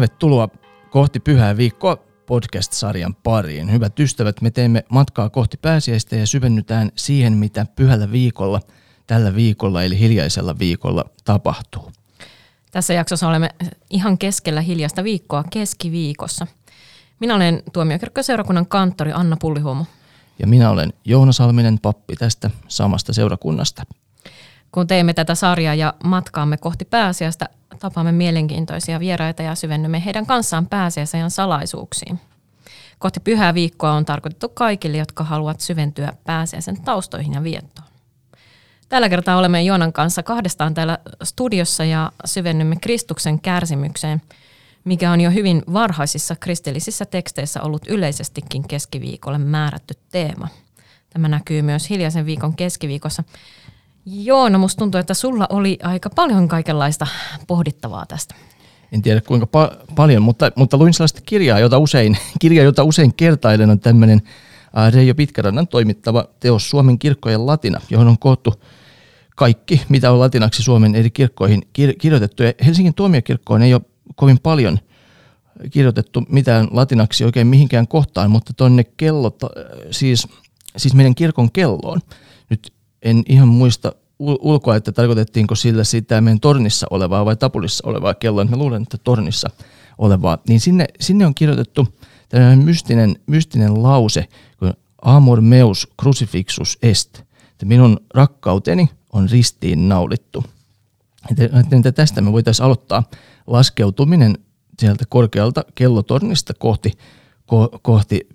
Tervetuloa kohti Pyhää viikkoa podcast-sarjan pariin. Hyvät ystävät, me teemme matkaa kohti pääsiäistä ja syvennytään siihen, mitä pyhällä viikolla, tällä viikolla eli hiljaisella viikolla tapahtuu. Tässä jaksossa olemme ihan keskellä hiljaista viikkoa keskiviikossa. Minä olen tuomiokirkkoseurakunnan kanttori Anna Pullihuomo. Ja minä olen Joona Salminen, pappi tästä samasta seurakunnasta. Kun teemme tätä sarjaa ja matkaamme kohti pääsiäistä, tapaamme mielenkiintoisia vieraita ja syvennymme heidän kanssaan pääsiäisen salaisuuksiin. Kohti pyhää viikkoa on tarkoitettu kaikille, jotka haluavat syventyä pääsiäisen taustoihin ja viettoon. Tällä kertaa olemme Joonan kanssa kahdestaan täällä studiossa ja syvennymme Kristuksen kärsimykseen, mikä on jo hyvin varhaisissa kristillisissä teksteissä ollut yleisestikin keskiviikolle määrätty teema. Tämä näkyy myös hiljaisen viikon keskiviikossa. Joona, musta tuntuu, että sulla oli aika paljon kaikenlaista pohdittavaa tästä. En tiedä kuinka pa- paljon, mutta, mutta luin sellaista kirjaa, jota usein, kirja, jota usein kertailen, on tämmöinen Reijo Pitkärannan toimittava teos Suomen kirkkojen latina, johon on koottu kaikki, mitä on latinaksi Suomen eri kirkkoihin kir- kirjoitettu. Ja Helsingin tuomiokirkkoon ei ole kovin paljon kirjoitettu mitään latinaksi oikein mihinkään kohtaan, mutta tuonne kello, siis, siis meidän kirkon kelloon. En ihan muista ulkoa, että tarkoitettiinko sillä sitä meidän tornissa olevaa vai tapulissa olevaa kelloa. Mä luulen, että tornissa olevaa. Niin sinne, sinne on kirjoitettu tällainen mystinen, mystinen lause kuin amor meus crucifixus est. Että minun rakkauteni on ristiin naulittu. Että tästä me voitaisiin aloittaa laskeutuminen sieltä korkealta kellotornista kohti, ko, kohti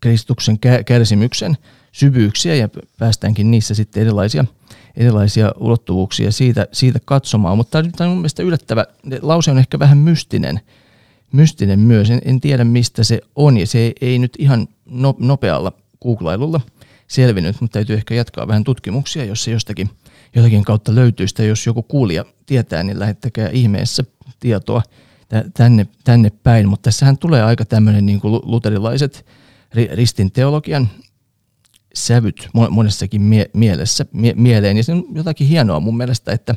Kristuksen kärsimyksen syvyyksiä ja päästäänkin niissä sitten erilaisia, erilaisia ulottuvuuksia siitä, siitä katsomaan. Mutta tämä on mun mielestä yllättävä. Lause on ehkä vähän mystinen, mystinen myös. En, en tiedä mistä se on ja se ei, ei nyt ihan no, nopealla googlailulla selvinnyt, mutta täytyy ehkä jatkaa vähän tutkimuksia, jos se jostakin jotakin kautta löytyy sitä. Jos joku kuulija tietää, niin lähettäkää ihmeessä tietoa tänne, tänne päin. Mutta tässähän tulee aika tämmöinen niin kuin luterilaiset ristin teologian sävyt monessakin mie- mielessä, mie- mieleen. Ja se on jotakin hienoa mun mielestä, että,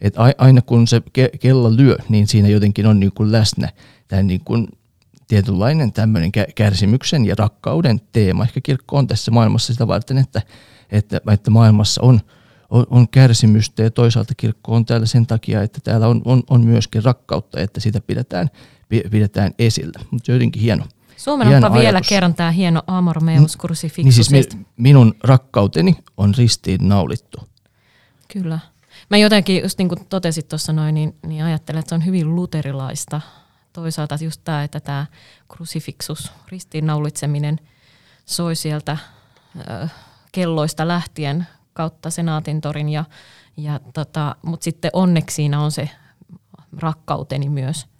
että aina kun se ke- kello lyö, niin siinä jotenkin on niin kuin läsnä tämä niin kuin tietynlainen tämmöinen kärsimyksen ja rakkauden teema. Ehkä kirkko on tässä maailmassa sitä varten, että, että, että maailmassa on, on, on kärsimystä ja toisaalta kirkko on täällä sen takia, että täällä on, on, on myöskin rakkautta, että sitä pidetään, pidetään esillä. Mutta jotenkin hieno. Suomennapa vielä ajatus. kerran tämä hieno Amor Meus Crucifixus. Niin siis mi, minun rakkauteni on ristiin naulittu. Kyllä. Mä jotenkin, just niin kuin totesit tuossa noin, niin, niin ajattelen, että se on hyvin luterilaista. Toisaalta just tämä, että tämä crucifixus, ristiinnaulitseminen, soi sieltä äh, kelloista lähtien kautta Senaatin torin. Ja, ja tota, Mutta sitten onneksi siinä on se rakkauteni myös –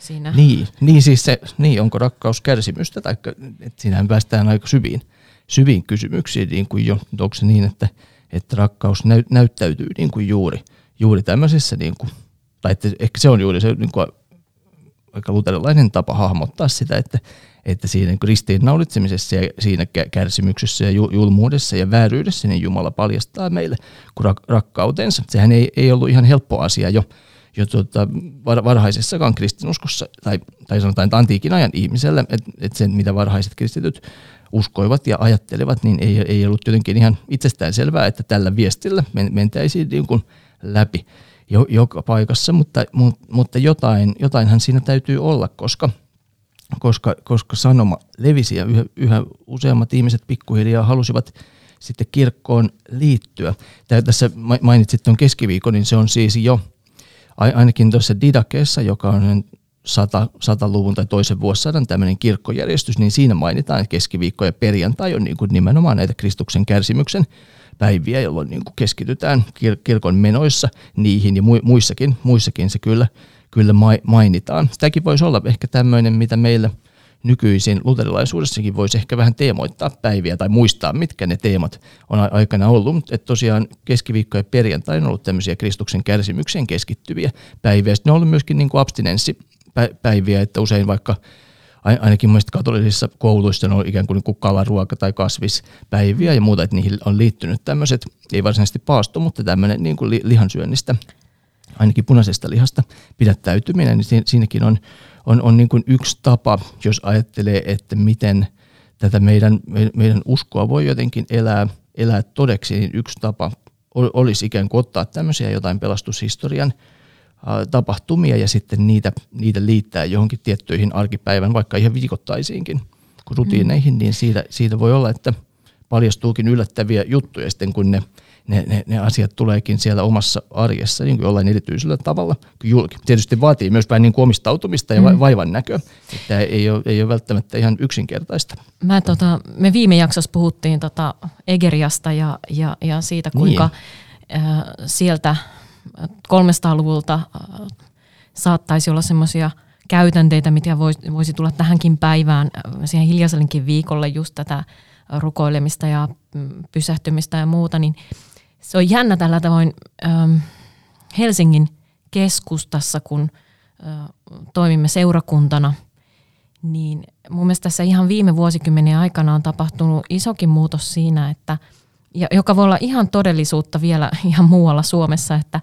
siinä. Niin, niin siis se, niin onko rakkaus kärsimystä, tai että siinähän päästään aika syviin, syviin kysymyksiin, niin kuin jo, onko se niin, että, että rakkaus näy, näyttäytyy niin kuin juuri, juuri tämmöisessä, niin kuin, tai että ehkä se on juuri se niin kuin, aika luterilainen tapa hahmottaa sitä, että, että siinä niin ristiinnaulitsemisessa ja siinä kärsimyksessä ja julmuudessa ja vääryydessä niin Jumala paljastaa meille rakkautensa. Sehän ei, ei ollut ihan helppo asia jo jo tuota, varhaisessakaan kristinuskossa, tai, tai sanotaan, että antiikin ajan ihmiselle, että, että sen mitä varhaiset kristityt uskoivat ja ajattelevat, niin ei, ei ollut jotenkin ihan itsestään selvää, että tällä viestillä mentäisiin niin kuin läpi jo, joka paikassa, mutta, mutta jotain, jotainhan siinä täytyy olla, koska, koska, koska sanoma levisi ja yhä, yhä useammat ihmiset pikkuhiljaa halusivat sitten kirkkoon liittyä. Tässä mainitsit tuon keskiviikon, niin se on siis jo ainakin tuossa Didakeessa, joka on 100, 100-luvun tai toisen vuosisadan tämmöinen kirkkojärjestys, niin siinä mainitaan, että keskiviikko ja perjantai on niin kuin nimenomaan näitä Kristuksen kärsimyksen päiviä, jolloin niin kuin keskitytään kir- kirkon menoissa niihin ja muissakin, muissakin se kyllä, kyllä mainitaan. Sitäkin voisi olla ehkä tämmöinen, mitä meillä – nykyisin luterilaisuudessakin voisi ehkä vähän teemoittaa päiviä tai muistaa, mitkä ne teemat on aikana ollut. Että tosiaan keskiviikko ja perjantai on ollut tämmöisiä Kristuksen kärsimykseen keskittyviä päiviä. Sitten ne on ollut myöskin niin kuin abstinenssipäiviä, että usein vaikka ainakin mielestäni katolisissa kouluissa on ikään kuin, kuin kalaruoka- tai kasvispäiviä ja muuta, että niihin on liittynyt tämmöiset, ei varsinaisesti paasto, mutta tämmöinen niin kuin lihansyönnistä ainakin punaisesta lihasta pidättäytyminen, niin siinäkin on, on, on niin kuin yksi tapa, jos ajattelee, että miten tätä meidän, meidän uskoa voi jotenkin elää, elää todeksi, niin yksi tapa olisi ikään kuin ottaa tämmöisiä jotain pelastushistorian tapahtumia ja sitten niitä, niitä liittää johonkin tiettyihin arkipäivän, vaikka ihan viikoittaisiinkin rutiineihin, mm. niin siitä, siitä voi olla, että paljastuukin yllättäviä juttuja sitten, kun ne, ne, ne, ne asiat tuleekin siellä omassa arjessa niin kuin jollain erityisellä tavalla julki. Tietysti vaatii myös vähän niin kuin omistautumista ja mm. vaivan näköä. Tämä ei ole, ei ole välttämättä ihan yksinkertaista. Mä, tota, me viime jaksossa puhuttiin tota Egeriasta ja, ja, ja siitä, kuinka niin. äh, sieltä 300-luvulta äh, saattaisi olla semmoisia käytänteitä, mitä voisi, voisi tulla tähänkin päivään, äh, siihen hiljaisellekin viikolle just tätä rukoilemista ja mm, pysähtymistä ja muuta, niin se on jännä tällä tavoin ähm, Helsingin keskustassa, kun äh, toimimme seurakuntana, niin mun mielestä tässä ihan viime vuosikymmenen aikana on tapahtunut isokin muutos siinä, että – ja joka voi olla ihan todellisuutta vielä ihan muualla Suomessa, että,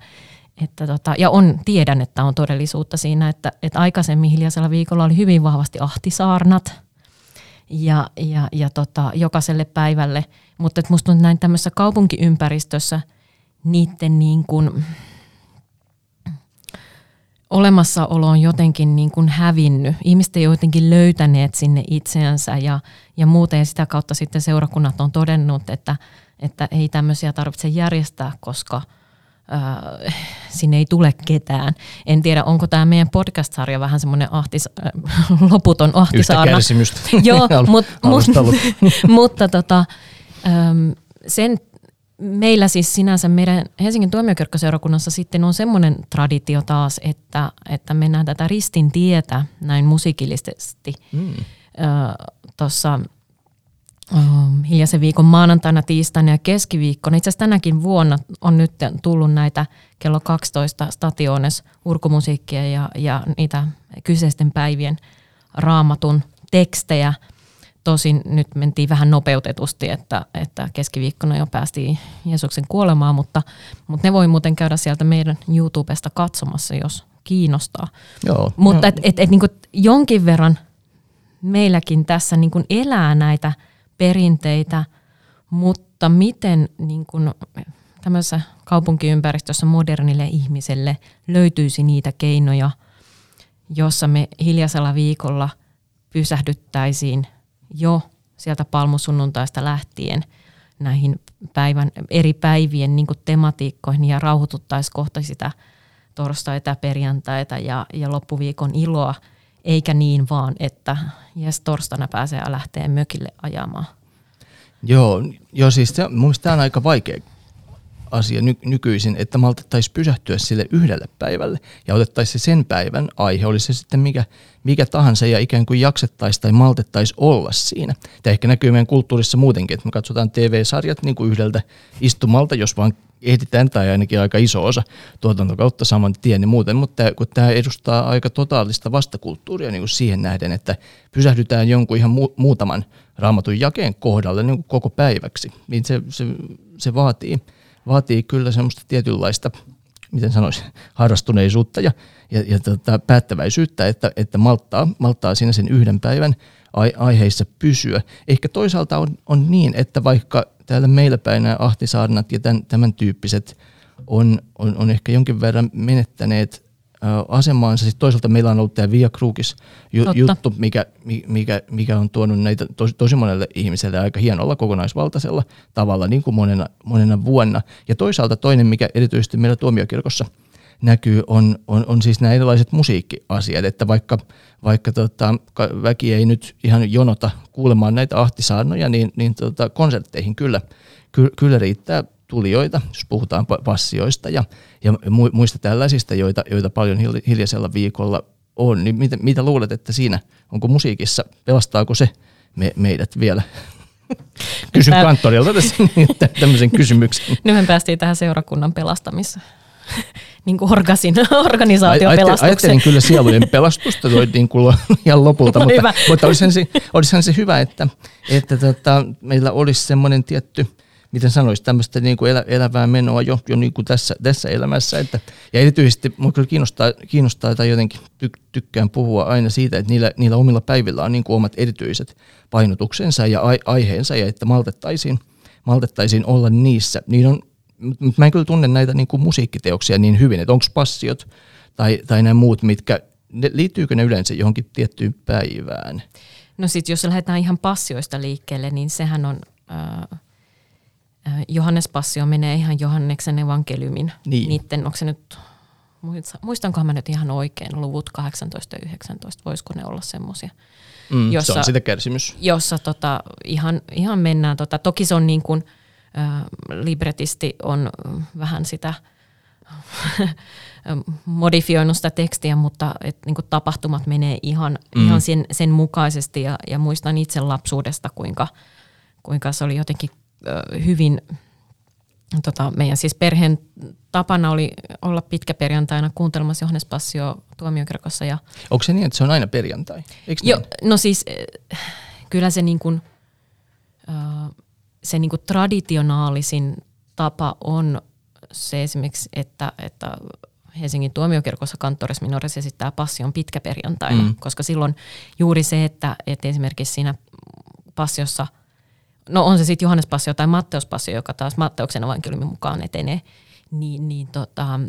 että tota, ja on, tiedän, että on todellisuutta siinä, että, että aikaisemmin hiljaisella viikolla oli hyvin vahvasti ahtisaarnat ja, ja, ja tota, jokaiselle päivälle, mutta että musta tuntuu näin tämmöisessä kaupunkiympäristössä niiden niin kuin, olemassaolo on jotenkin niin kuin hävinnyt. Ihmiset ei jotenkin löytäneet sinne itseänsä ja, ja muuten ja sitä kautta sitten seurakunnat on todennut, että, että ei tämmöisiä tarvitse järjestää, koska sinne ei tule ketään. En tiedä, onko tämä meidän podcast-sarja vähän semmoinen ahtis, äh, loputon ahtisaarna. Yhtä kärsimystä. Joo, mut, mut, mutta tota, ähm, sen meillä siis sinänsä meidän Helsingin tuomiokirkkoseurakunnassa sitten on semmoinen traditio taas, että, että mennään tätä ristin tietä näin musiikillisesti. Mm. Tuossa Um, hiljaisen viikon maanantaina, tiistaina ja keskiviikkona. Itse asiassa tänäkin vuonna on nyt tullut näitä kello 12 stationes urkumusiikkia ja, ja niitä kyseisten päivien raamatun tekstejä. Tosin nyt mentiin vähän nopeutetusti, että, että keskiviikkona jo päästiin Jeesuksen kuolemaan, mutta, mutta ne voi muuten käydä sieltä meidän YouTubesta katsomassa, jos kiinnostaa. Joo, mutta et, et, et, niin jonkin verran meilläkin tässä niin elää näitä – perinteitä, mutta miten niin kun, tämmöisessä kaupunkiympäristössä modernille ihmiselle löytyisi niitä keinoja, jossa me hiljaisella viikolla pysähdyttäisiin jo sieltä palmusunnuntaista lähtien näihin päivän, eri päivien niin tematiikkoihin ja rauhoituttaisiin kohta sitä torstaita, perjantaita ja, ja loppuviikon iloa – eikä niin vaan, että jes torstaina pääsee lähtee mökille ajamaan. Joo, joo siis se, mun tämä on aika vaikea asia ny- nykyisin, että maltettaisiin pysähtyä sille yhdelle päivälle ja otettaisiin se sen päivän aihe, oli se sitten mikä, mikä tahansa ja ikään kuin jaksettaisiin tai maltettaisiin olla siinä. Tämä ehkä näkyy meidän kulttuurissa muutenkin, että me katsotaan TV-sarjat niin kuin yhdeltä istumalta, jos vaan ehditään tai ainakin aika iso osa tuotantokautta saman tien niin muuten, mutta kun tämä edustaa aika totaalista vastakulttuuria niin kuin siihen nähden, että pysähdytään jonkun ihan mu- muutaman raamatun jakeen kohdalle niin kuin koko päiväksi, niin se, se, se vaatii, vaatii kyllä semmoista tietynlaista, miten sanoisin, harrastuneisuutta ja, ja, ja tota, päättäväisyyttä, että, että malttaa, malttaa siinä sen yhden päivän aiheissa pysyä. Ehkä toisaalta on, on niin, että vaikka täällä meillä päin nämä ahtisaarnat ja tämän, tämän tyyppiset on, on, on ehkä jonkin verran menettäneet asemaansa. Sitten toisaalta meillä on ollut tämä Via Crucis ju, juttu, mikä, mikä, mikä on tuonut näitä tosi, tosi monelle ihmiselle aika hienolla kokonaisvaltaisella tavalla niin kuin monena, monena vuonna. Ja toisaalta toinen, mikä erityisesti meillä tuomiokirkossa näkyy, on, on, on siis nämä erilaiset musiikkiasiat, että vaikka – vaikka tota, väki ei nyt ihan jonota kuulemaan näitä ahtisaarnoja, niin, niin tota, konsertteihin kyllä, ky, kyllä riittää tulijoita, jos puhutaan passioista ja, ja muista tällaisista, joita, joita paljon hiljaisella viikolla on. Niin mitä, mitä luulet, että siinä, onko musiikissa, pelastaako se me, meidät vielä? Kysyn Tää... kanttorilta tässä tämmöisen kysymyksen. Nyt me päästiin tähän seurakunnan pelastamiseen niin kuin orgasin, organisaation pelastukseen. Ajattelin kyllä sielujen pelastusta toi niin kuin ihan lopulta, mutta, hyvä. mutta olisihan, se, olisihan se hyvä, että, että tota, meillä olisi semmoinen tietty miten sanoisi, tämmöistä niin kuin elä, elävää menoa jo, jo niin kuin tässä, tässä elämässä. Että, ja erityisesti minua kyllä kiinnostaa, kiinnostaa tai jotenkin ty, tykkään puhua aina siitä, että niillä, niillä omilla päivillä on niin kuin omat erityiset painotuksensa ja ai, aiheensa ja että maltettaisiin, maltettaisiin olla niissä. Niin on, mä en kyllä tunne näitä niin kuin musiikkiteoksia niin hyvin, että onko passiot tai, tai nämä muut, mitkä, ne, liittyykö ne yleensä johonkin tiettyyn päivään? No sitten jos lähdetään ihan passioista liikkeelle, niin sehän on, äh, Johannes Passio menee ihan Johanneksen evankeliumin. Niin. Niitten, onko se nyt, muistankohan mä nyt ihan oikein, luvut 18 ja 19, voisiko ne olla semmoisia? Mm, jossa, se on sitä kärsimys. Jossa tota, ihan, ihan mennään, tota, toki se on niin kuin, äh, libretisti on vähän sitä modifioinut sitä tekstiä, mutta et, niin kuin tapahtumat menee ihan, mm. ihan sen, sen mukaisesti ja, ja muistan itse lapsuudesta, kuinka, kuinka se oli jotenkin äh, hyvin, tota, meidän siis perheen tapana oli olla pitkä perjantaina kuuntelemassa Johannes Passio tuomiokirkossa. Ja, Onko se niin, että se on aina perjantai? Eikö jo, niin? no siis kyllä se niin kuin, se niin kuin traditionaalisin tapa on se esimerkiksi, että, että Helsingin tuomiokirkossa kanttorissa minores esittää passion pitkäperjantaina, mm. koska silloin juuri se, että, että esimerkiksi siinä passiossa, no on se sitten Johannes Passio tai Matteus Passio, joka taas Matteuksen evankeliumin mukaan etenee, niin, niin tota,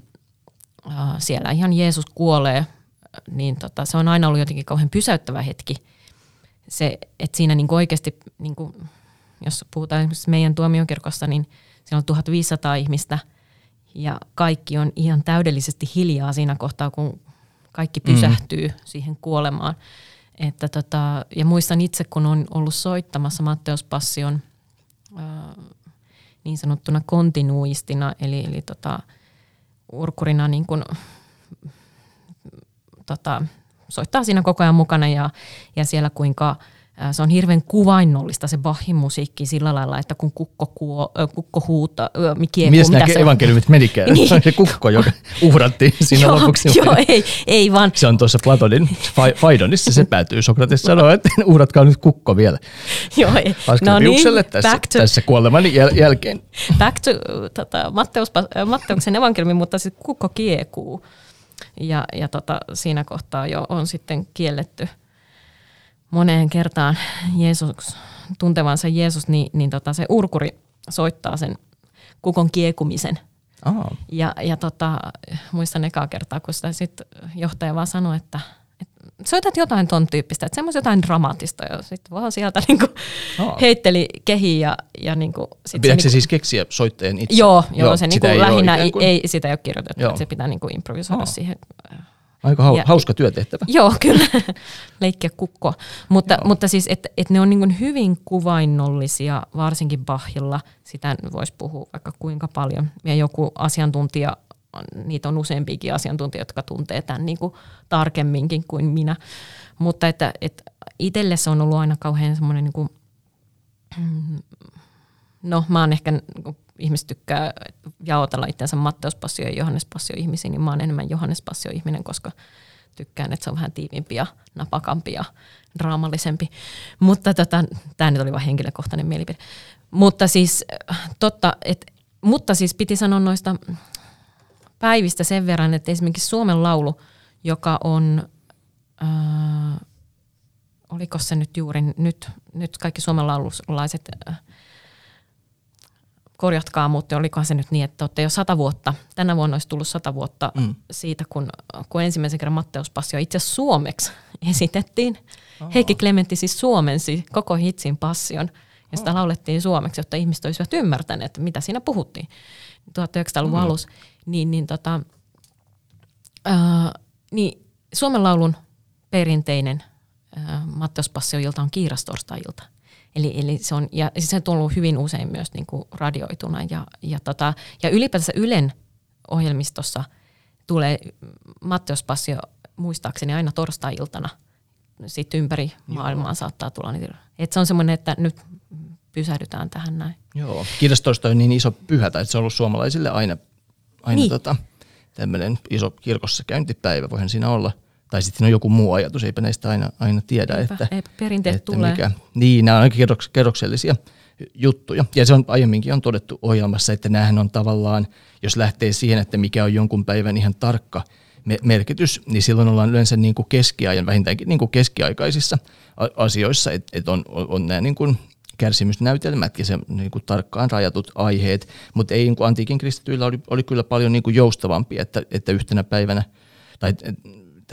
äh, siellä ihan Jeesus kuolee, niin tota, se on aina ollut jotenkin kauhean pysäyttävä hetki. Se, että siinä niin oikeasti, niin kuin, jos puhutaan esimerkiksi meidän tuomiokirkossa, niin siellä on 1500 ihmistä – ja kaikki on ihan täydellisesti hiljaa siinä kohtaa, kun kaikki pysähtyy mm. siihen kuolemaan. Että tota, ja muistan itse, kun on ollut soittamassa Matteus Passion äh, niin sanottuna kontinuistina, eli, eli tota, urkurina niin kun, tota, soittaa siinä koko ajan mukana ja, ja siellä kuinka – se on hirveän kuvainnollista se Bachin musiikki sillä lailla, että kun kukko, kuo, kukko huuta, kiekuu, Mies mitä se evankeliumit menikään? niin. Se on se kukko, joka uhrattiin siinä joo, lopuksi. Joo, ei, ei vaan. Se on tuossa Platonin Faidonissa, se päätyy. Sokrates sanoo, että uhratkaa nyt kukko vielä. joo, ei. No niin, tässä, back to, tässä kuoleman jäl- jälkeen. Back to tota, Matteus, Matteuksen evankeliumi, mutta sitten kukko kiekuu. Ja, ja tota, siinä kohtaa jo on sitten kielletty – moneen kertaan Jeesus, tuntevansa Jeesus, niin, niin tota se urkuri soittaa sen kukon kiekumisen. Oh. Ja, ja tota, muistan ekaa kertaa, kun sitä sit johtaja vaan sanoi, että, että soitat jotain ton tyyppistä, että semmoista jotain dramaattista. Ja sitten vaan sieltä niinku oh. heitteli kehi ja, ja niinku, sit Pitääkö se, niinku, siis keksiä soittajan itse? Joo, joo, joo se niinku lähinnä ei, ei, sitä ei ole kirjoitettu, joo. se pitää niinku improvisoida oh. siihen Aika hau- ja, hauska työtehtävä. Joo, kyllä. Leikkiä kukkoa. Mutta, mutta siis, että et ne on niin hyvin kuvainnollisia, varsinkin Bachilla. Sitä voisi puhua vaikka kuinka paljon. Ja joku asiantuntija, niitä on useampiakin asiantuntijoita, jotka tuntee tämän niin kuin tarkemminkin kuin minä. Mutta että, että itselle se on ollut aina kauhean semmoinen, niin kuin, no mä oon ehkä ihmiset tykkää jaotella itseänsä Matteus Passio ja Johannes Passio ihmisiin, niin mä oon enemmän Johannes Passio ihminen, koska tykkään, että se on vähän tiivimpi ja napakampi ja draamallisempi. Mutta tota, tämä nyt oli vain henkilökohtainen mielipide. Mutta siis, totta, et, mutta siis piti sanoa noista päivistä sen verran, että esimerkiksi Suomen laulu, joka on, äh, oliko se nyt juuri, nyt, nyt kaikki suomen laululaiset äh, korjatkaa, mutta olikohan se nyt niin, että olette jo sata vuotta, tänä vuonna olisi tullut sata vuotta mm. siitä, kun, kun ensimmäisen kerran Matteus Passio itse suomeksi esitettiin. Oh. Heikki Klementti siis suomensi koko hitsin Passion, ja sitä oh. laulettiin suomeksi, jotta ihmiset olisivat ymmärtäneet, mitä siinä puhuttiin 1900-luvun mm. alussa. Niin, niin, tota, äh, niin Suomen laulun perinteinen äh, Matteus Passio-ilta on kiirastorstai-ilta. Eli, eli se on, ja siis se on tullut hyvin usein myös niin kuin radioituna. Ja, ja, tota, ja ylipäätänsä Ylen ohjelmistossa tulee Matteus Passio muistaakseni aina torstai-iltana. Sitten ympäri maailmaa Joo. saattaa tulla niitä. Et se on semmoinen, että nyt pysähdytään tähän näin. Joo, kiitos on niin iso pyhä, että se on ollut suomalaisille aina, aina niin. tota, tämmöinen iso kirkossa käyntipäivä. Voihan siinä olla – tai sitten on joku muu ajatus, eipä näistä aina, aina tiedä. Eipä, että, eipä perinteet että tulee. Mikä, niin, nämä on aika kerroksellisia juttuja. Ja se on aiemminkin on todettu ohjelmassa, että näähän on tavallaan, jos lähtee siihen, että mikä on jonkun päivän ihan tarkka merkitys, niin silloin ollaan yleensä niin kuin keskiajan, vähintäänkin niin kuin keskiaikaisissa asioissa, että et on, on, on nämä niin kuin kärsimysnäytelmät ja se niin kuin tarkkaan rajatut aiheet, mutta ei niin kuin antiikin kristityillä oli, oli kyllä paljon niin kuin joustavampi, että, että yhtenä päivänä, tai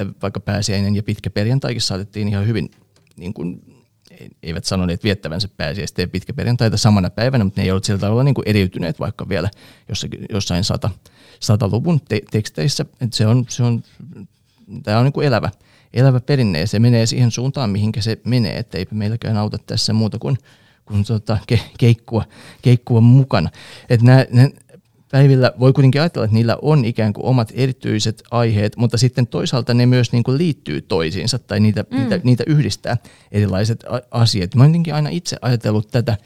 että vaikka pääsiäinen ja pitkä perjantaikin saatettiin ihan hyvin, niin kuin, eivät sanoneet viettävänsä pääsiäistä ja pitkä perjantaita samana päivänä, mutta ne ei ollut sillä tavalla niin kuin eriytyneet vaikka vielä jossakin, jossain sata, sataluvun te- teksteissä. Että se on, se on, tämä on niin kuin elävä, elävä perinne ja se menee siihen suuntaan, mihinkä se menee, että eipä meilläkään auta tässä muuta kuin kun tota, ke, keikkua, keikkua mukana. Et nää, nää päivillä voi kuitenkin ajatella, että niillä on ikään kuin omat erityiset aiheet, mutta sitten toisaalta ne myös niin kuin liittyy toisiinsa tai niitä, mm. niitä, niitä yhdistää erilaiset asiat. Mä oon aina itse ajatellut tätä,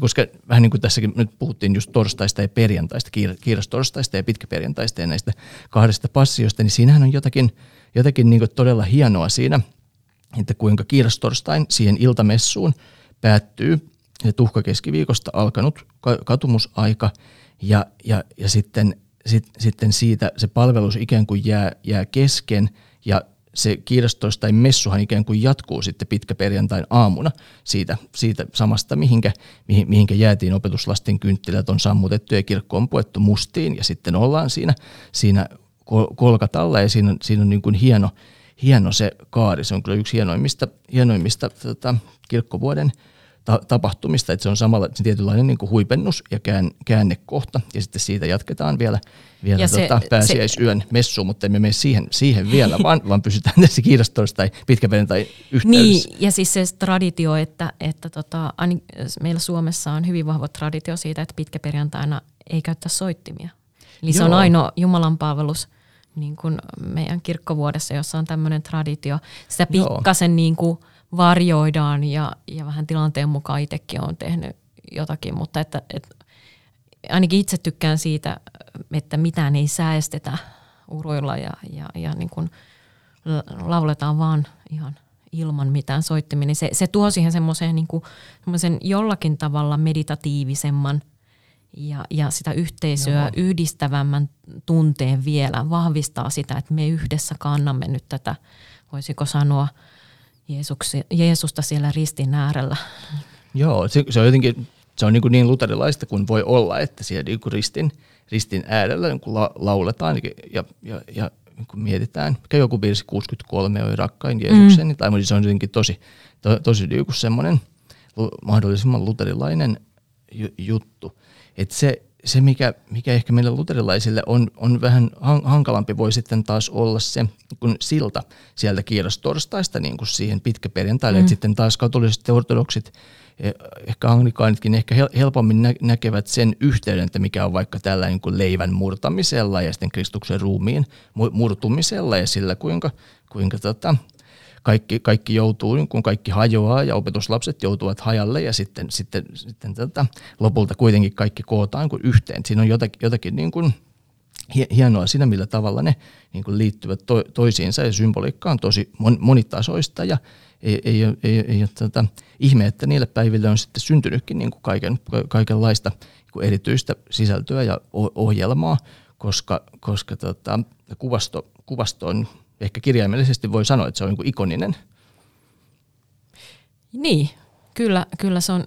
koska vähän niin kuin tässäkin nyt puhuttiin just torstaista ja perjantaista, kiirastorstaista ja pitkäperjantaista ja näistä kahdesta passiosta, niin siinähän on jotakin, jotakin niin kuin todella hienoa siinä, että kuinka kiirastorstain siihen iltamessuun päättyy tuhkakeskiviikosta alkanut katumusaika ja, ja, ja sitten, sit, sitten siitä se palvelus ikään kuin jää, jää kesken ja se kiirastos tai messuhan ikään kuin jatkuu sitten pitkäperjantain aamuna siitä, siitä samasta, mihinkä, mihin, mihinkä jäätiin opetuslasten kynttilät on sammutettu ja kirkko on puettu mustiin ja sitten ollaan siinä, siinä kolkatalla ja siinä siinä on niin kuin hieno, hieno se kaari. Se on kyllä yksi hienoimmista, hienoimmista tota, kirkkovuoden ta- tapahtumista, että se on samalla se tietynlainen niin kuin huipennus ja kään, käännekohta, ja sitten siitä jatketaan vielä, vielä se, tota, pääsiäisyön se, messuun, mutta emme mene siihen, siihen vielä, vaan, vaan pysytään tässä kiirastoissa tai pitkäperjantai yhteydessä. Niin, ja siis se traditio, että, että tota, meillä Suomessa on hyvin vahva traditio siitä, että pitkäperjantaina ei käyttä soittimia. Eli Joo. se on ainoa Jumalan palvelus niin kuin meidän kirkkovuodessa, jossa on tämmöinen traditio. Sitä pikkasen niin kuin, varjoidaan ja, ja vähän tilanteen mukaan itsekin on tehnyt jotakin, mutta että, että ainakin itse tykkään siitä, että mitään ei säästetä uroilla ja, ja, ja niin kuin lauletaan vaan ihan ilman mitään soittimia, niin se, se tuo siihen semmoiseen niin jollakin tavalla meditatiivisemman ja, ja sitä yhteisöä Joo. yhdistävämmän tunteen vielä, vahvistaa sitä, että me yhdessä kannamme nyt tätä, voisiko sanoa, Jeesuksi, Jeesusta siellä ristin äärellä. Joo, se, se on jotenkin se on niin, kuin niin luterilaista kuin voi olla, että siellä niin kuin ristin, ristin äärellä niin kuin la, lauletaan ja, ja, ja niin kuin mietitään, mikä joku biisi 63 oli rakkain Jeesuksen, mm. tai se on jotenkin tosi, to, tosi niin kuin semmoinen mahdollisimman luterilainen juttu. Että se, se, mikä, mikä ehkä meille luterilaisille on, on vähän hankalampi, voi sitten taas olla se kun silta sieltä kiirastorstaista niin kuin siihen pitkäperjantaille. Mm. sitten taas katoliset ja ortodoksit, eh, ehkä anglikaanitkin ehkä helpommin näkevät sen yhteyden, että mikä on vaikka tällä niin kuin leivän murtamisella ja sitten Kristuksen ruumiin murtumisella ja sillä, kuinka, kuinka tota, kaikki, kaikki joutuu, niin kun kaikki hajoaa ja opetuslapset joutuvat hajalle ja sitten, sitten, sitten tätä, lopulta kuitenkin kaikki kootaan kuin yhteen. Siinä on jotakin, jotakin niin kuin hienoa siinä, millä tavalla ne niin kuin liittyvät to, toisiinsa ja symboliikka on tosi monitasoista ja ei, ei, ei, ei, ei tätä ihme, että niille päiville on sitten syntynytkin niin kuin kaiken, kaikenlaista niin kuin erityistä sisältöä ja ohjelmaa, koska, koska tota, kuvasto, kuvasto on ehkä kirjaimellisesti voi sanoa, että se on niin ikoninen. Niin, kyllä, kyllä se on.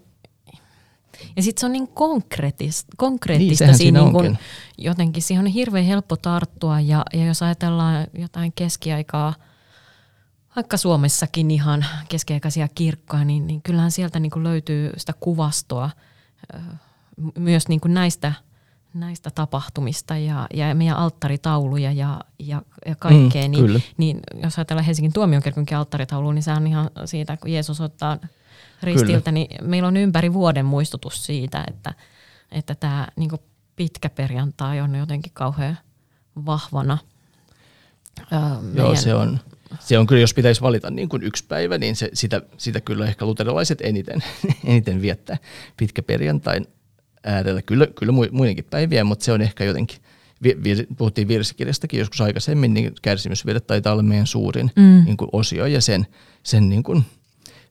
Ja sitten se on niin konkreettista, konkreettista niin, siinä, niin kun jotenkin siihen on hirveän helppo tarttua ja, ja jos ajatellaan jotain keskiaikaa, vaikka Suomessakin ihan keskiaikaisia kirkkoja, niin, niin kyllähän sieltä niin löytyy sitä kuvastoa myös niin näistä – näistä tapahtumista ja, ja meidän alttaritauluja ja, ja, ja kaikkea, mm, niin, niin jos ajatellaan Helsingin tuomionkirkonkin alttaritaulu, niin se on ihan siitä, kun Jeesus ottaa ristiltä, kyllä. niin meillä on ympäri vuoden muistutus siitä, että, että tämä niin pitkä perjantai on jotenkin kauhean vahvana. meidän... Joo, se on, se on kyllä, jos pitäisi valita niin kuin yksi päivä, niin se, sitä, sitä kyllä ehkä luterilaiset eniten, eniten viettää pitkä perjantain äärellä. Kyllä, kyllä muidenkin päiviä, mutta se on ehkä jotenkin, puhuttiin virsikirjastakin joskus aikaisemmin, niin kärsimysvirre taitaa olla meidän suurin mm. niin kuin osio ja sen, sen niin kuin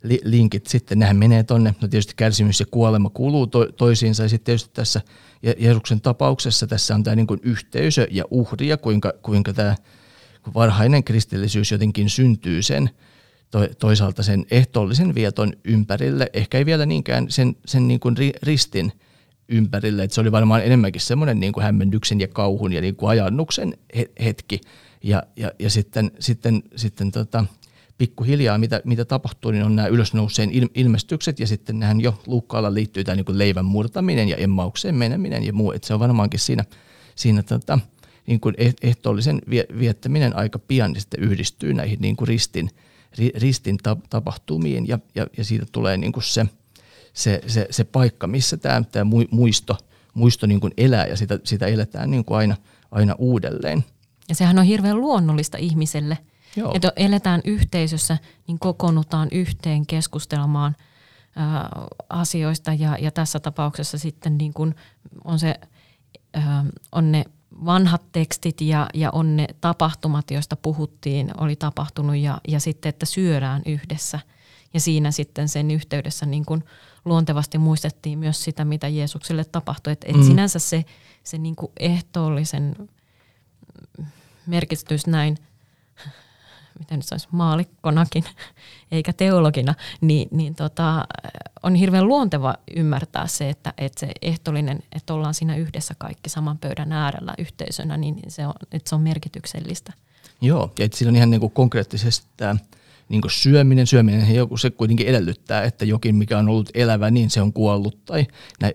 li, linkit sitten, nehän menee tonne, no tietysti kärsimys ja kuolema kuuluu to, toisiinsa ja sitten tietysti tässä Jeesuksen tapauksessa tässä on tämä niin kuin yhteisö ja uhri ja kuinka, kuinka tämä varhainen kristillisyys jotenkin syntyy sen to, toisaalta sen ehtoollisen vieton ympärille, ehkä ei vielä niinkään sen, sen niin kuin ristin ympärille, että se oli varmaan enemmänkin semmoinen niin kuin hämmennyksen ja kauhun ja niin kuin ajannuksen hetki. Ja, ja, ja sitten, sitten, sitten tota, pikkuhiljaa, mitä, mitä tapahtuu, niin on nämä ylösnouseen ilmestykset ja sitten nähän jo Luukkaalla liittyy tämä niin kuin leivän murtaminen ja emmaukseen meneminen ja muu, että se on varmaankin siinä, siinä tota, niin kuin eh, ehtoollisen viettäminen aika pian niin sitten yhdistyy näihin niin kuin ristin, ristin tapahtumiin ja, ja, ja siitä tulee niin kuin se, se, se, se, paikka, missä tämä, tämä muisto, muisto niin kuin elää ja sitä, sitä eletään niin kuin aina, aina uudelleen. Ja sehän on hirveän luonnollista ihmiselle, Joo. että eletään yhteisössä, niin kokoonnutaan yhteen keskustelemaan ää, asioista ja, ja tässä tapauksessa sitten niin kuin on, se, ää, on ne vanhat tekstit ja, ja on ne tapahtumat, joista puhuttiin, oli tapahtunut ja, ja sitten, että syödään yhdessä. Ja siinä sitten sen yhteydessä niin kuin luontevasti muistettiin myös sitä, mitä Jeesukselle tapahtui. Että et mm. sinänsä se, se niin kuin ehtoollisen merkitys näin, miten nyt sanoisi, maalikkonakin, eikä teologina, niin, niin tota, on hirveän luonteva ymmärtää se, että, että se ehtoollinen, että ollaan siinä yhdessä kaikki saman pöydän äärellä yhteisönä, niin se on, että se on merkityksellistä. Joo, ja että siinä on ihan niin kuin konkreettisesti tämä niin kuin syöminen, syöminen joku se kuitenkin edellyttää, että jokin mikä on ollut elävä, niin se on kuollut tai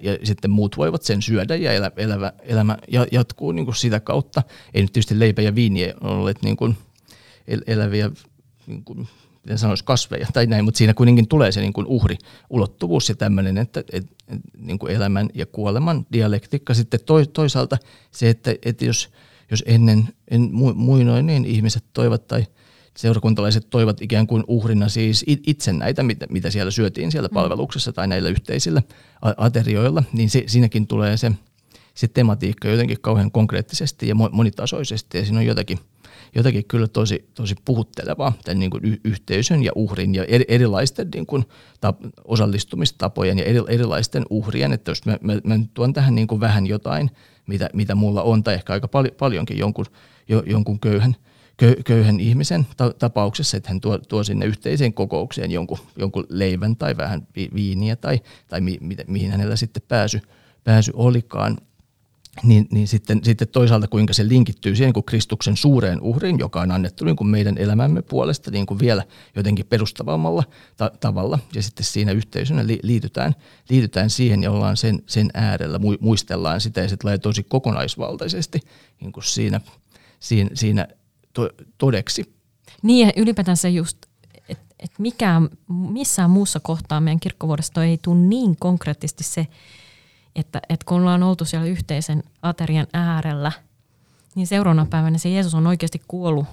ja sitten muut voivat sen syödä ja elä, elävä, elämä jatkuu niin kuin sitä kautta. Ei nyt tietysti leipä ja viini ole niin kuin eläviä niin kuin, miten sanoisi, kasveja tai näin, mutta siinä kuitenkin tulee se niin kuin uhri ulottuvuus ja tämmöinen, että et, et, niin kuin elämän ja kuoleman dialektikka. Sitten toisaalta se, että, että jos, jos ennen en, muinoin niin ihmiset toivat tai – seurakuntalaiset toivat ikään kuin uhrina siis itse näitä, mitä, siellä syötiin siellä mm. palveluksessa tai näillä yhteisillä aterioilla, niin se, siinäkin tulee se, se tematiikka jotenkin kauhean konkreettisesti ja monitasoisesti ja siinä on jotakin, jotakin kyllä tosi, tosi puhuttelevaa tämän niin kuin y- yhteisön ja uhrin ja eri, erilaisten niin kuin tap- osallistumistapojen ja eri, erilaisten uhrien, että jos mä, mä, mä tuon tähän niin kuin vähän jotain, mitä, mitä mulla on, tai ehkä aika pal- paljonkin jonkun, jo, jonkun köyhän – köyhän ihmisen ta- tapauksessa, että hän tuo, tuo sinne yhteiseen kokoukseen jonkun, jonkun leivän tai vähän vi- viiniä tai, tai mi- mi- mihin hänellä sitten pääsy, pääsy olikaan, niin, niin sitten, sitten toisaalta kuinka se linkittyy siihen kuin Kristuksen suureen uhriin, joka on annettu niin kuin meidän elämämme puolesta niin kuin vielä jotenkin perustavammalla ta- tavalla. Ja sitten siinä yhteisönä li- liitytään, liitytään siihen ja ollaan sen, sen äärellä, muistellaan sitä ja se tulee tosi kokonaisvaltaisesti niin kuin siinä, siinä, siinä to, todeksi. Niin se just, että et missään muussa kohtaa meidän kirkkovuodesta ei tule niin konkreettisesti se, että, että kun ollaan oltu siellä yhteisen aterian äärellä, niin seuraavana päivänä se Jeesus on oikeasti kuollut.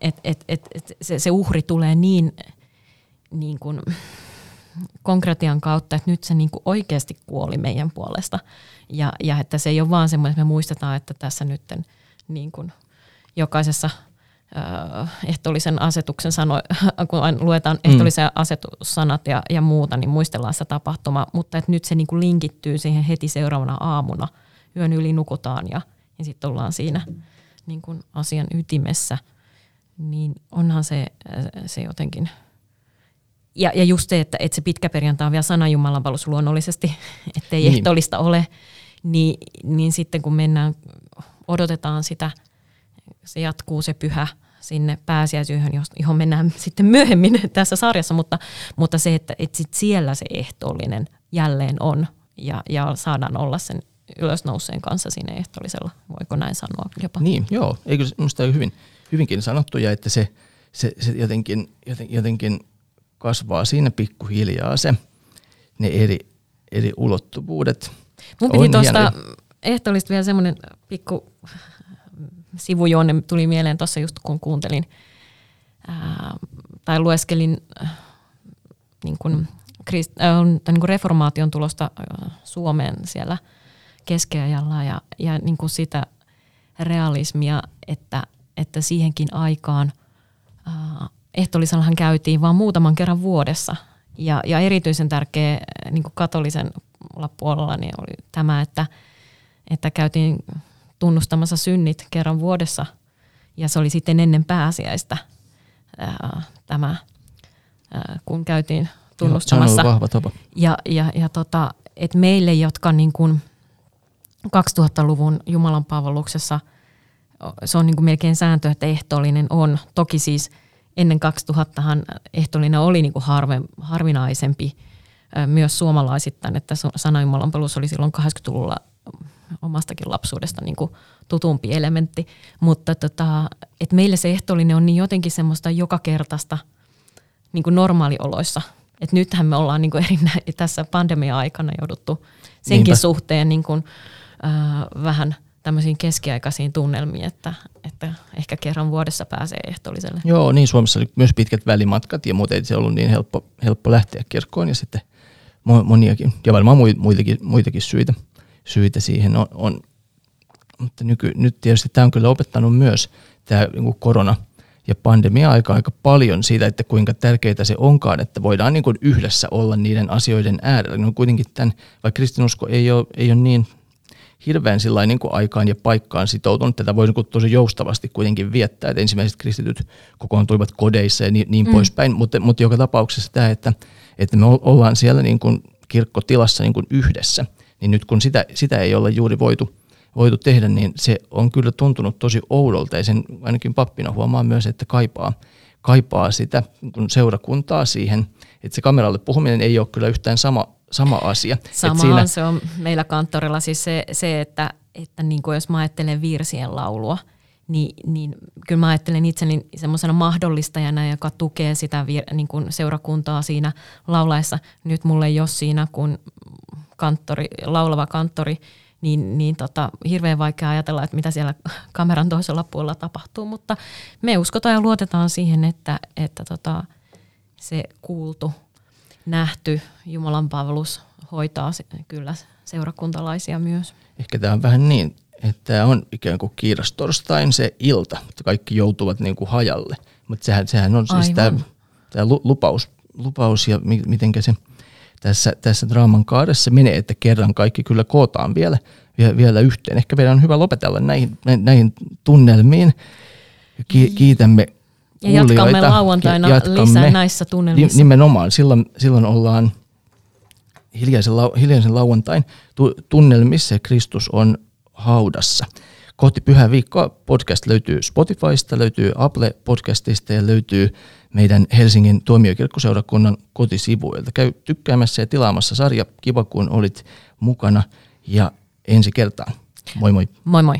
Että et, et, et se, se uhri tulee niin, niin kuin konkretian kautta, että nyt se niin kuin oikeasti kuoli meidän puolesta. Ja, ja että se ei ole vaan semmoinen, että me muistetaan, että tässä nyt niin kuin jokaisessa – ehtoollisen asetuksen sano, kun luetaan ehtollisen mm. asetussanat ja, ja muuta, niin muistellaan sitä tapahtumaa, mutta että nyt se niin kuin linkittyy siihen heti seuraavana aamuna. Yön yli nukutaan ja, ja sitten ollaan siinä niin kuin asian ytimessä. Niin onhan se, se jotenkin... Ja, ja just se, että, että se pitkä perjantai on vielä sana Jumalan luonnollisesti, ettei niin. ehtoollista ole, niin, niin sitten kun mennään, odotetaan sitä – se jatkuu se pyhä sinne pääsiäisyöhön, johon mennään sitten myöhemmin tässä sarjassa, mutta, mutta se, että, että sit siellä se ehtoollinen jälleen on ja, ja saadaan olla sen ylösnouseen kanssa siinä ehtoollisella, voiko näin sanoa jopa? Niin, joo, eikö minusta hyvin, hyvinkin sanottu ja että se, se, se jotenkin, joten, jotenkin kasvaa siinä pikkuhiljaa se, ne eri, eri ulottuvuudet. Mun piti tuosta ehtoollista vielä semmoinen pikku sivujuonne tuli mieleen tuossa just kun kuuntelin ää, tai lueskelin äh, niin kuin, krist, äh, niin kuin reformaation tulosta äh, Suomeen siellä keskiajalla ja, ja niin kuin sitä realismia, että, että siihenkin aikaan äh, ehtoollisellahan käytiin vain muutaman kerran vuodessa. Ja, ja erityisen tärkeä niin kuin katolisen puolella niin oli tämä, että, että käytiin tunnustamassa synnit kerran vuodessa ja se oli sitten ennen pääsiäistä ää, tämä, ää, kun käytiin tunnustamassa. Joo, vahva tapa. Ja, ja, ja tota, et meille, jotka niin kuin 2000-luvun Jumalan palveluksessa, se on niin kuin melkein sääntö, että ehtoollinen on. Toki siis ennen 2000han ehtoollinen oli niin kuin harve, harvinaisempi myös suomalaisittain, että sana Jumalan palvelus oli silloin 80-luvulla omastakin lapsuudesta niin kuin tutumpi elementti. Mutta tota, et meille se ehtoollinen on niin jotenkin semmoista joka kertaista niin kuin normaalioloissa. Et nythän me ollaan niin kuin erinä, tässä pandemia-aikana jouduttu senkin Niinpä. suhteen niin kuin, äh, vähän tämmöisiin keskiaikaisiin tunnelmiin, että, että ehkä kerran vuodessa pääsee ehtoolliselle. Joo, niin Suomessa oli myös pitkät välimatkat ja muuten ei se ollut niin helppo, helppo lähteä kirkkoon ja sitten moniakin, ja varmaan muitakin, muitakin syitä, syitä siihen on, on. Mutta nyky, nyt tietysti tämä on kyllä opettanut myös tämä niin korona ja pandemia-aika aika paljon siitä, että kuinka tärkeää se onkaan, että voidaan niin kuin yhdessä olla niiden asioiden äärellä. No kuitenkin tämän, vaikka kristinusko ei ole, ei ole niin hirveän sillä niin kuin aikaan ja paikkaan sitoutunut. Tätä voi niin tosi joustavasti kuitenkin viettää, että ensimmäiset kristityt kokoontuivat kodeissa ja niin, niin mm. poispäin, mutta, mutta joka tapauksessa tämä, että, että me ollaan siellä niin kuin kirkkotilassa niin kuin yhdessä, niin nyt kun sitä, sitä ei ole juuri voitu, voitu tehdä, niin se on kyllä tuntunut tosi oudolta ja sen ainakin pappina huomaa myös, että kaipaa, kaipaa sitä kun seurakuntaa siihen, että se kameralle puhuminen ei ole kyllä yhtään sama, sama asia. Samahan siinä... se on meillä kanttorilla siis se, se että, että niin kuin jos mä ajattelen virsien laulua, niin, niin kyllä mä ajattelen itseni semmoisena mahdollistajana, joka tukee sitä vir, niin kuin seurakuntaa siinä laulaessa. Nyt mulle ei ole siinä, kun kanttori, laulava kanttori, niin, niin tota, hirveän vaikea ajatella, että mitä siellä kameran toisella puolella tapahtuu, mutta me uskotaan ja luotetaan siihen, että, että tota, se kuultu, nähty Jumalan palvelus hoitaa kyllä seurakuntalaisia myös. Ehkä tämä on vähän niin, että tämä on ikään kuin kiirastorstain se ilta, että kaikki joutuvat niin kuin hajalle. Mutta sehän, sehän on siis tämä, tämä lupaus, lupaus ja mi, miten se tässä, tässä draaman kaaressa menee, että kerran kaikki kyllä kootaan vielä, vielä yhteen. Ehkä meidän on hyvä lopetella näihin, näihin tunnelmiin. Ki, mm. kiitämme ja jatkamme lauantaina jatkamme lisää näissä tunnelmissa. Nimenomaan, silloin, silloin ollaan hiljaisen, hiljaisen lauantain tunnelmissa ja Kristus on haudassa. Kohti pyhää viikkoa podcast löytyy Spotifysta, löytyy Apple Podcastista ja löytyy meidän Helsingin tuomiokirkkoseurakunnan kotisivuilta. Käy tykkäämässä ja tilaamassa sarja. Kiva kun olit mukana ja ensi kertaan. Moi moi. Moi moi.